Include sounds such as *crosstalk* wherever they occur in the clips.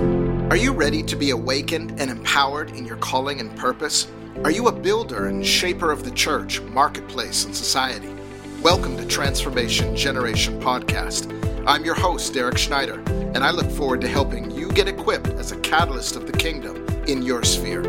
Are you ready to be awakened and empowered in your calling and purpose? Are you a builder and shaper of the church, marketplace, and society? Welcome to Transformation Generation Podcast. I'm your host, Derek Schneider, and I look forward to helping you get equipped as a catalyst of the kingdom in your sphere.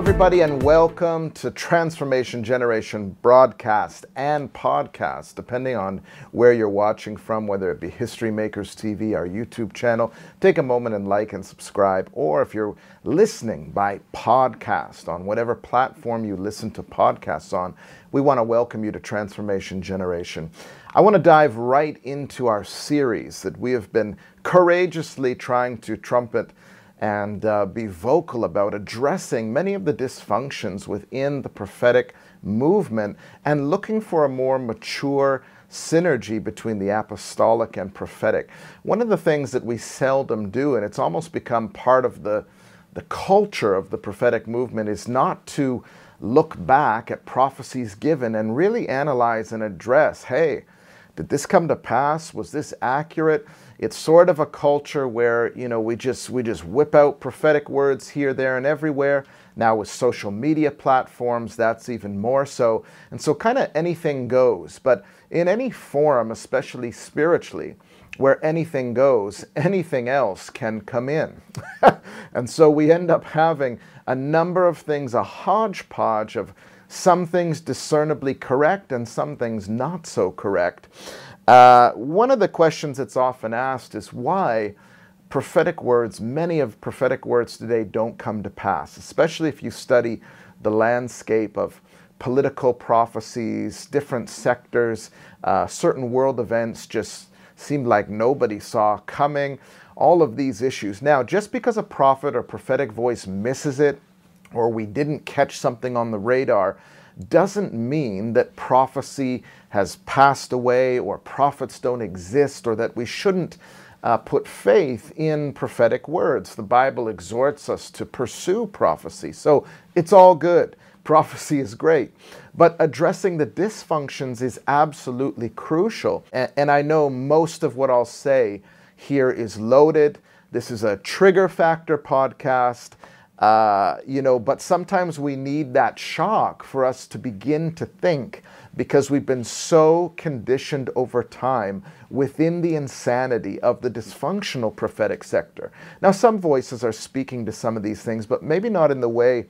Everybody, and welcome to Transformation Generation broadcast and podcast, depending on where you're watching from, whether it be History Makers TV, our YouTube channel. Take a moment and like and subscribe, or if you're listening by podcast on whatever platform you listen to podcasts on, we want to welcome you to Transformation Generation. I want to dive right into our series that we have been courageously trying to trumpet and uh, be vocal about addressing many of the dysfunctions within the prophetic movement and looking for a more mature synergy between the apostolic and prophetic. One of the things that we seldom do, and it's almost become part of the, the culture of the prophetic movement, is not to look back at prophecies given and really analyze and address hey, did this come to pass? Was this accurate? It's sort of a culture where, you know, we just we just whip out prophetic words here, there, and everywhere. Now with social media platforms, that's even more so. And so kind of anything goes. But in any forum, especially spiritually, where anything goes, *laughs* anything else can come in. *laughs* and so we end up having a number of things, a hodgepodge of some things discernibly correct and some things not so correct. Uh, one of the questions that's often asked is why prophetic words, many of prophetic words today don't come to pass, especially if you study the landscape of political prophecies, different sectors, uh, certain world events just seemed like nobody saw coming, all of these issues. Now, just because a prophet or prophetic voice misses it, or we didn't catch something on the radar, doesn't mean that prophecy has passed away or prophets don't exist or that we shouldn't uh, put faith in prophetic words. The Bible exhorts us to pursue prophecy. So it's all good. *laughs* Prophecy is great. But addressing the dysfunctions is absolutely crucial. And, and I know most of what I'll say here is loaded. This is a trigger factor podcast. Uh, you know, but sometimes we need that shock for us to begin to think because we've been so conditioned over time within the insanity of the dysfunctional prophetic sector. Now, some voices are speaking to some of these things, but maybe not in the way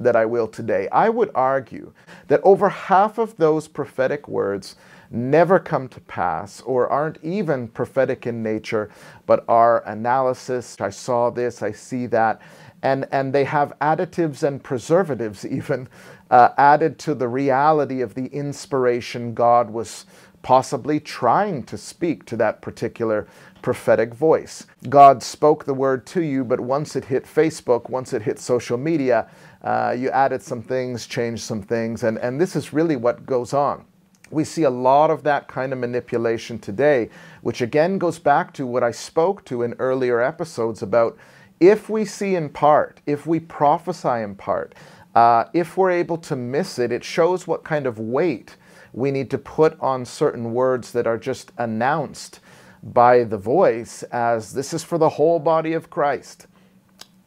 that I will today. I would argue that over half of those prophetic words never come to pass or aren't even prophetic in nature, but are analysis. I saw this, I see that and, and they have additives and preservatives *laughs* even uh, added to the reality of the inspiration God was possibly trying to speak to that particular prophetic voice. God spoke the word to you, but once it hit Facebook, once it hit social media, uh, you added some things, changed some things, and, and this is really what goes on. We see a lot of that kind of manipulation today, which again goes back to what I spoke to in earlier episodes about if we see in part, if we prophesy in part, uh, if we're able to miss it, it shows what kind of weight we need to put on certain words that are just announced by the voice as this is for the whole body of Christ.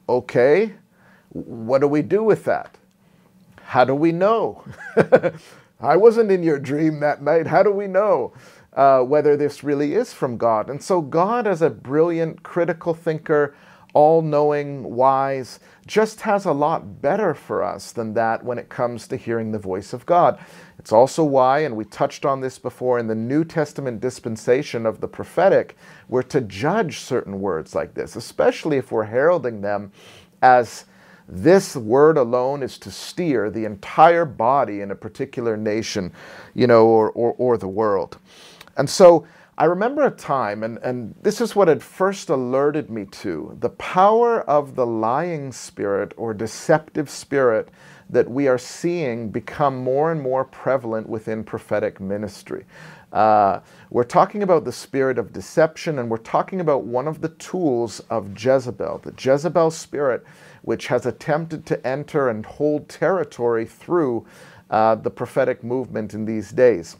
Okay, what do we do with that? How do we know? *laughs* I wasn't in your dream that night. How do we know uh, whether this really is from God? And so, God, as a brilliant critical thinker, all knowing, wise, just has a lot better for us than that when it comes to hearing the voice of God. It's also why, and we touched on this before, in the New Testament dispensation of the prophetic, we're to judge certain words like this, especially if we're heralding them as this word alone is to steer the entire body in a particular nation, you know, or, or, or the world. And so, I remember a time, and, and this is what had first alerted me to the power of the lying spirit or deceptive spirit that we are seeing become more and more prevalent within prophetic ministry. Uh, we're talking about the spirit of deception, and we're talking about one of the tools of Jezebel, the Jezebel spirit, which has attempted to enter and hold territory through uh, the prophetic movement in these days.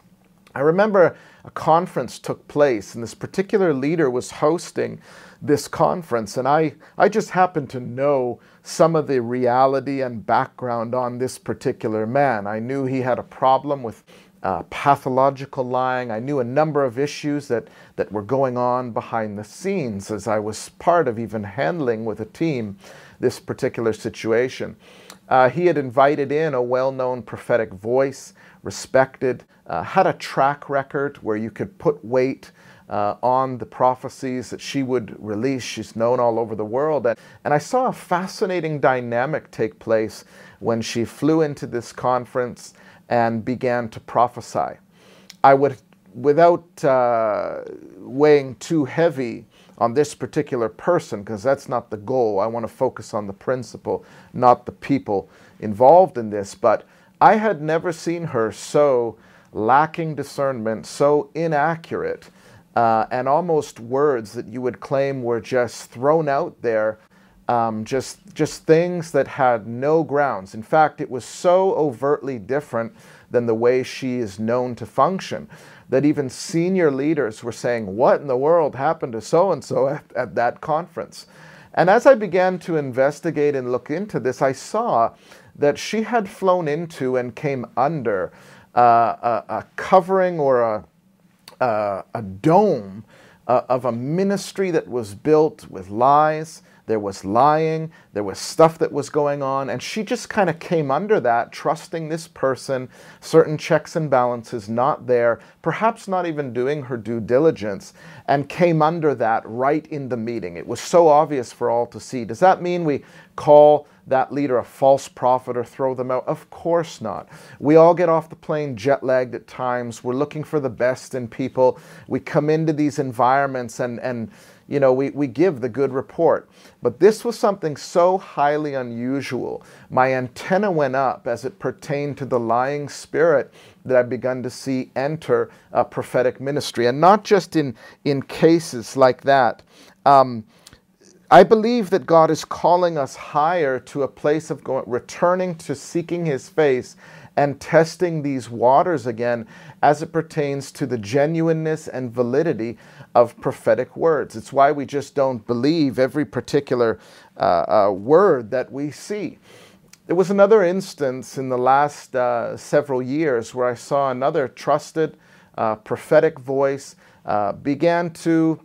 I remember a conference took place, and this particular leader was hosting this conference, and I, I just happened to know some of the reality and background on this particular man. I knew he had a problem with uh, pathological lying. I knew a number of issues that, that were going on behind the scenes as I was part of even handling with a team this particular situation. Uh, he had invited in a well known prophetic voice, respected, uh, had a track record where you could put weight uh, on the prophecies that she would release. She's known all over the world. And, and I saw a fascinating dynamic take place when she flew into this conference and began to prophesy. I would, without uh, weighing too heavy on this particular person, because that's not the goal, I want to focus on the principle, not the people involved in this. But I had never seen her so lacking discernment, so inaccurate uh, and almost words that you would claim were just thrown out there, um, just just things that had no grounds. In fact, it was so overtly different than the way she is known to function that even senior leaders were saying, "What in the world happened to so and so at that conference?" And as I began to investigate and look into this, I saw that she had flown into and came under uh, a, a covering or a uh, a dome uh, of a ministry that was built with lies. There was lying, there was stuff that was going on, and she just kind of came under that, trusting this person, certain checks and balances not there, perhaps not even doing her due diligence, and came under that right in the meeting. It was so obvious for all to see. Does that mean we call that leader a false prophet or throw them out? Of course not. We all get off the plane jet lagged at times. We're looking for the best in people. We come into these environments and, and you know, we, we give the good report. But this was something so highly unusual. My antenna went up as it pertained to the lying spirit that I've begun to see enter a prophetic ministry. And not just in, in cases like that. Um, I believe that God is calling us higher to a place of going, returning to seeking His face and testing these waters again as it pertains to the genuineness and validity of prophetic words. It's why we just don't believe every particular uh, uh, word that we see. There was another instance in the last uh, several years where I saw another trusted uh, prophetic voice uh, began to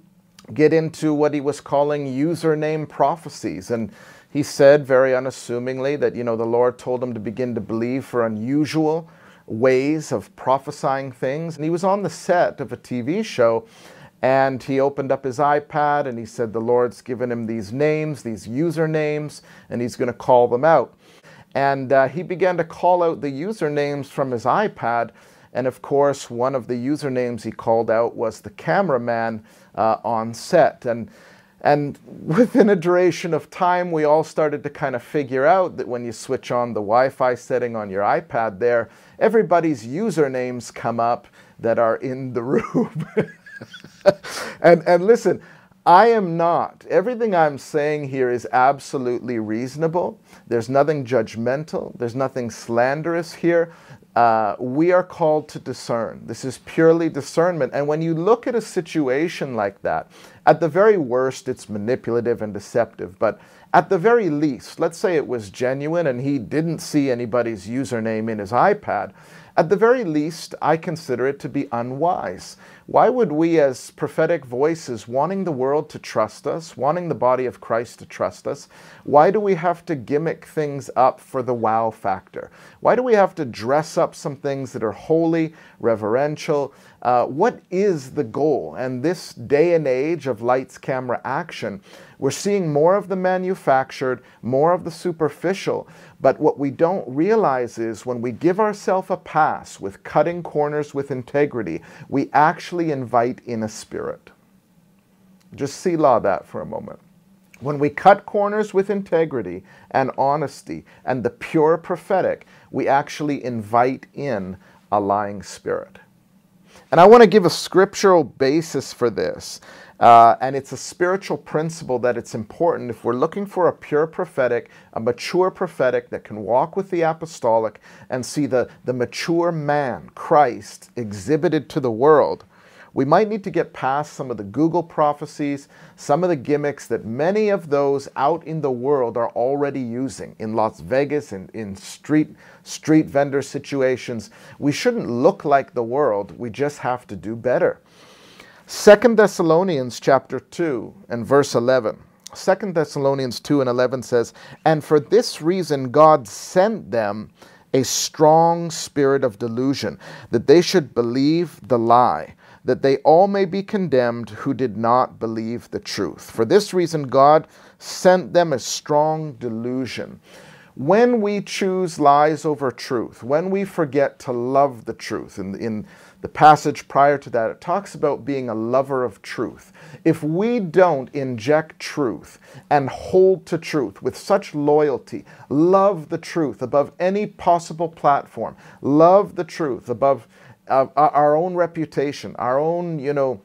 get into what he was calling username prophecies. And he said very unassumingly that, you know, the Lord told him to begin to believe for unusual ways of prophesying things. And he was on the set of a TV show and he opened up his iPad and he said, The Lord's given him these names, these usernames, and he's going to call them out. And uh, he began to call out the usernames from his iPad. And of course, one of the usernames he called out was the cameraman uh, on set. And, and *laughs* within a duration of time, we all started to kind of figure out that when you switch on the Wi Fi setting on your iPad there, everybody's usernames come up that are in the room. *laughs* and, and listen, I am not. Everything I'm saying here is absolutely reasonable. There's nothing judgmental. There's nothing slanderous here. Uh, we are called to discern. This is purely discernment. And when you look at a situation like that, at the very worst, it's manipulative and deceptive. But at the very least, let's say it was genuine and he didn't see anybody's username in his iPad. At the very least, I consider it to be unwise. Why would we, as prophetic voices, wanting the world to trust us, wanting the body of Christ to trust us, why do we have to gimmick things up for the wow factor? Why do we have to dress up some things that are holy, reverential? Uh, what is the goal? And this day and age of lights, camera, action, we're seeing more of the manufactured, more of the superficial. But what we don't realize is when we give ourselves a pass with cutting corners with integrity, we actually invite in a spirit. Just Selah that for a moment. When we cut corners with integrity and honesty and the pure prophetic, we actually invite in a lying spirit. And I want to give a scriptural basis for this. Uh, and it's a spiritual principle that it's important if we're looking for a pure prophetic, a mature prophetic that can walk with the apostolic and see the, the mature man, Christ, exhibited to the world. We might need to get past some of the Google prophecies, some of the gimmicks that many of those out in the world are already using in Las Vegas and in street street vendor situations. We shouldn't look like the world. We just have to do better. Second Thessalonians chapter 2 and verse 11. 2 Thessalonians 2 and 11 says, And for this reason God sent them a strong spirit of delusion, that they should believe the lie, that they all may be condemned who did not believe the truth. For this reason God sent them a strong delusion. When we choose lies over truth, when we forget to love the truth, in, in the passage prior to that, it talks about being a lover of truth. If we don't inject truth and hold to truth with such loyalty, love the truth above any possible platform, love the truth above uh, our own reputation, our own, you know,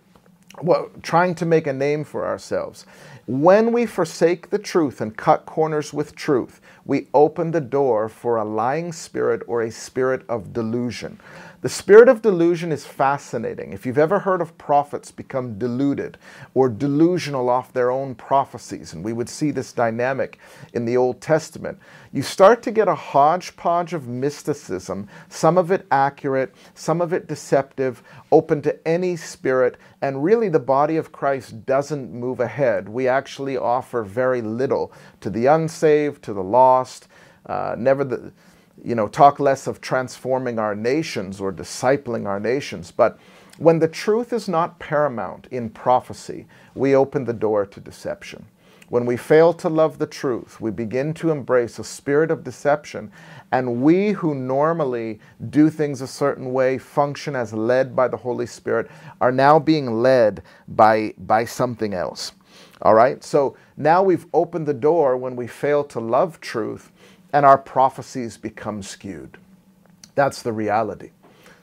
well, trying to make a name for ourselves. When we forsake the truth and cut corners with truth, we open the door for a lying spirit or a spirit of delusion. The spirit of delusion is fascinating. If you've ever heard of prophets become deluded or delusional off their own prophecies, and we would see this dynamic in the Old Testament, you start to get a hodgepodge of mysticism, some of it accurate, some of it deceptive, open to any spirit, and really the body of Christ doesn't move ahead. We actually offer very little to the unsaved, to the lost, uh, never the you know, talk less of transforming our nations or discipling our nations. But when the truth is not paramount in prophecy, we open the door to deception. When we fail to love the truth, we begin to embrace a spirit of deception, and we who normally do things a certain way, function as led by the Holy Spirit, are now being led by, by something else. All right? So now we've opened the door when we fail to love truth and our prophecies become skewed. That's the reality.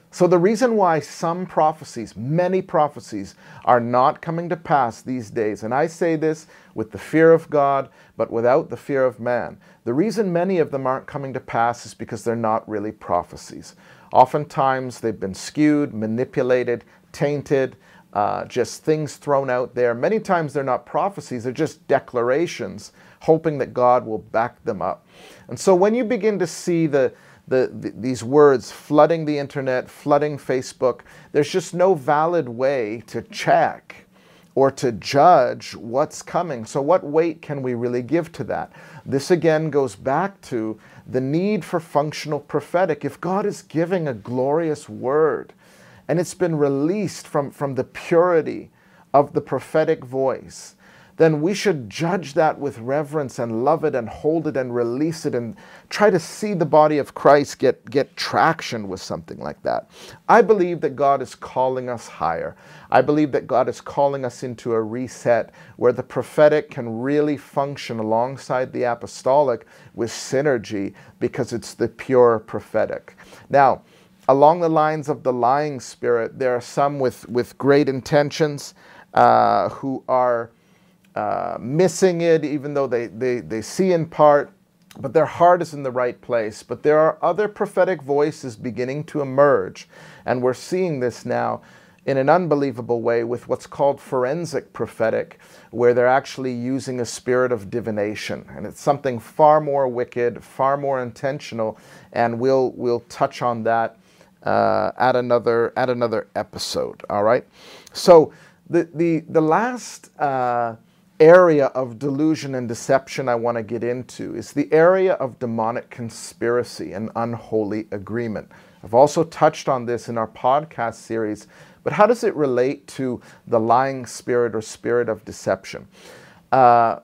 So, the reason why some prophecies, many prophecies, are not coming to pass these days, and I say this with the fear of God, but without the fear of man, the reason many of them aren't coming to pass is because they're not really prophecies. Oftentimes, they've been skewed, manipulated, tainted, uh, just things thrown out there. Many times, they're not prophecies, they're just declarations, hoping that God will back them up. And so when you begin to see the, the, the, these words flooding the internet, flooding Facebook, there's just no valid way to check or to judge what's coming. So, what weight can we really give to that? This again goes back to the need for functional prophetic. If God is giving a glorious word and it's been released from, from the purity of the prophetic voice, then we should judge that with reverence and love it and hold it and release it and try to see the body of Christ get, get traction with something like that. I believe that God is calling us higher. I believe that God is calling us into a reset where the prophetic can really function alongside the apostolic with synergy because it's the pure prophetic. Now, along the lines of the lying spirit, there are some with, with great intentions uh, who are uh, missing it, even though they, they, they see in part, but their heart is in the right place. But there are other prophetic voices beginning to emerge, and we're seeing this now in an unbelievable way with what's called forensic prophetic, where they're actually using a spirit of divination. And it's something far more wicked, far more intentional, and we'll, we'll touch on that uh, at, another, at another episode. All right? So the, the, the last. Uh, area of delusion and deception I want to get into is the area of demonic conspiracy and unholy agreement. I've also touched on this in our podcast series, but how does it relate to the lying spirit or spirit of deception? Uh,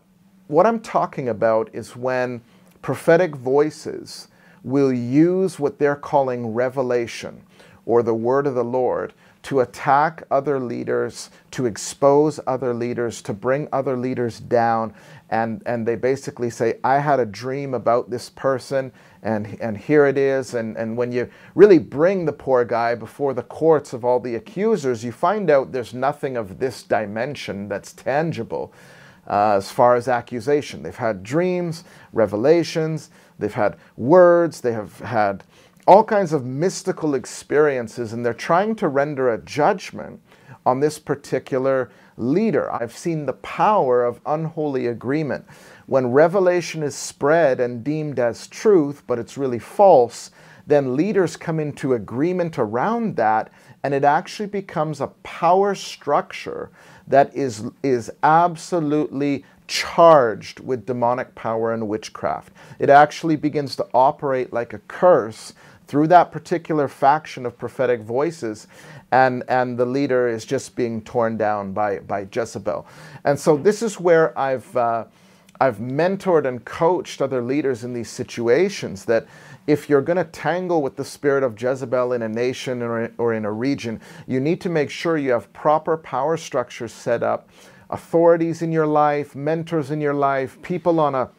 what I'm talking about is when prophetic voices will use what they're calling revelation or the word of the Lord to attack other leaders, to expose other leaders, to bring other leaders down. And, and they basically say, I had a dream about this person, and, and here it is. And, and when you really bring the poor guy before the courts of all the accusers, you find out there's nothing of this dimension that's tangible uh, as far as accusation. They've had dreams, revelations, they've had words, they have had all kinds of mystical experiences, and they're trying to render a judgment on this particular leader. I've seen the power of unholy agreement. When revelation is spread and deemed as truth, but it's really false, then leaders come into agreement around that, and it actually becomes a power structure that is, is absolutely charged with demonic power and witchcraft. It actually begins to operate like a curse through that particular faction of prophetic voices and and the leader is just being torn down by by Jezebel. And so this is where I've uh, I've mentored and coached other leaders in these situations that if you're going to tangle with the spirit of Jezebel in a nation or, or in a region, you need to make sure you have proper power structures set up, authorities in your life, mentors in your life, people on a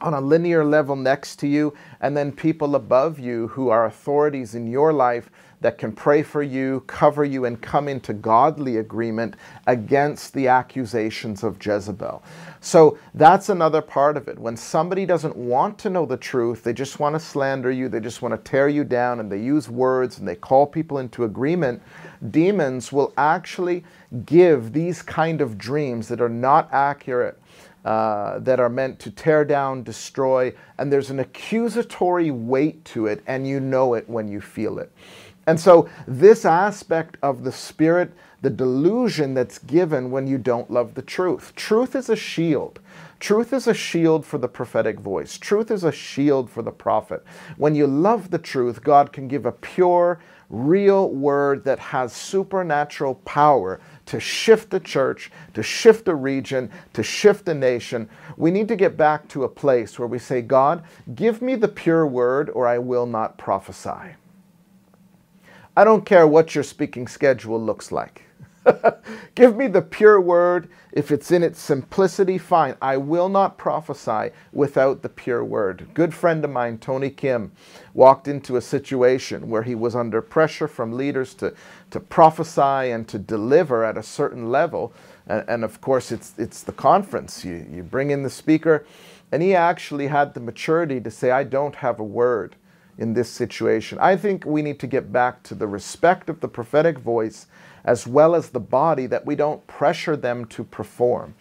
on a linear level next to you, and then people above you who are authorities in your life that can pray for you, cover you, and come into godly agreement against the accusations of Jezebel. So that's another part of it. When somebody doesn't want to know the truth, they just want to slander you, they just want to tear you down, and they use words and they call people into agreement, demons will actually give these kind of dreams that are not accurate uh, that are meant to tear down, destroy, and there's an accusatory weight to it, and you know it when you feel it. And so, this aspect of the Spirit, the delusion that's given when you don't love the truth. Truth is a shield. Truth is a shield for the prophetic voice. Truth is a shield for the prophet. When you love the truth, God can give a pure, real word that has supernatural power to shift the church, to shift the region, to shift the nation. We need to get back to a place where we say, God, give me the pure word or I will not prophesy. I don't care what your speaking schedule looks like. *laughs* Give me the pure word. If it's in its simplicity, fine. I will not prophesy without the pure word. good friend of mine, Tony Kim, walked into a situation where he was under pressure from leaders to, to prophesy and to deliver at a certain level. And, and of course, it's, it's the conference. You, you bring in the speaker, and he actually had the maturity to say, I don't have a word in this situation. I think we need to get back to the respect of the prophetic voice as well as the body that we don't pressure them to perform.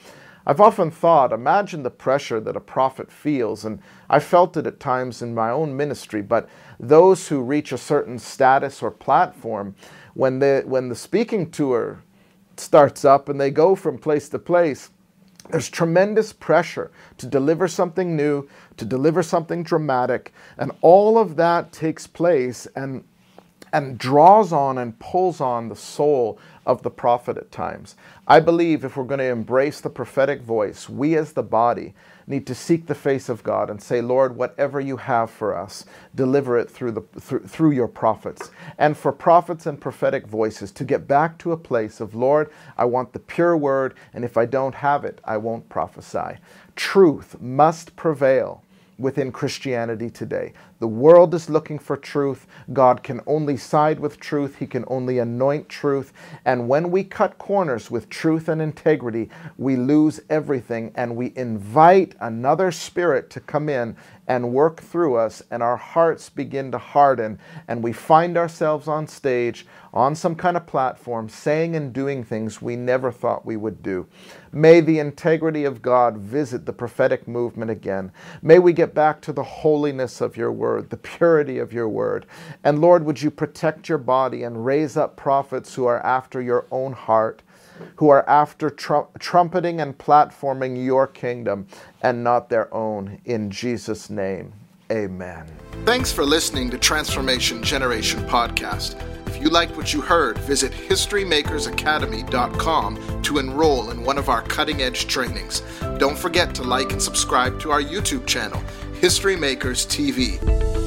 I've often thought, imagine the pressure that a prophet feels, and I felt it at times in my own ministry, but those who reach a certain status or platform, when the, when the speaking tour starts up and they go from place to place, there's tremendous pressure to deliver something new, to deliver something dramatic, and all of that takes place and and draws on and pulls on the soul of the prophet at times. I believe if we're going to embrace the prophetic voice, we as the body need to seek the face of God and say, Lord, whatever you have for us, deliver it through, the, through, through your prophets. And for prophets and prophetic voices to get back to a place of, Lord, I want the pure word, and if I don't have it, I won't prophesy. Truth must prevail within Christianity today. The world is looking for truth. God can only side with truth. He can only anoint truth. And when we cut corners with truth and integrity, we lose everything and we invite another spirit to come in and work through us, and our hearts begin to harden, and we find ourselves on stage, on some kind of platform, saying and doing things we never thought we would do. May the integrity of God visit the prophetic movement again. May we get back to the holiness of your word, the purity of your word. And Lord, would you protect your body and raise up prophets who are after your own heart? Who are after trumpeting and platforming your kingdom and not their own. In Jesus' name, amen. Thanks for listening to Transformation Generation Podcast. If you liked what you heard, visit HistoryMakersAcademy.com to enroll in one of our cutting edge trainings. Don't forget to like and subscribe to our YouTube channel, History Makers TV.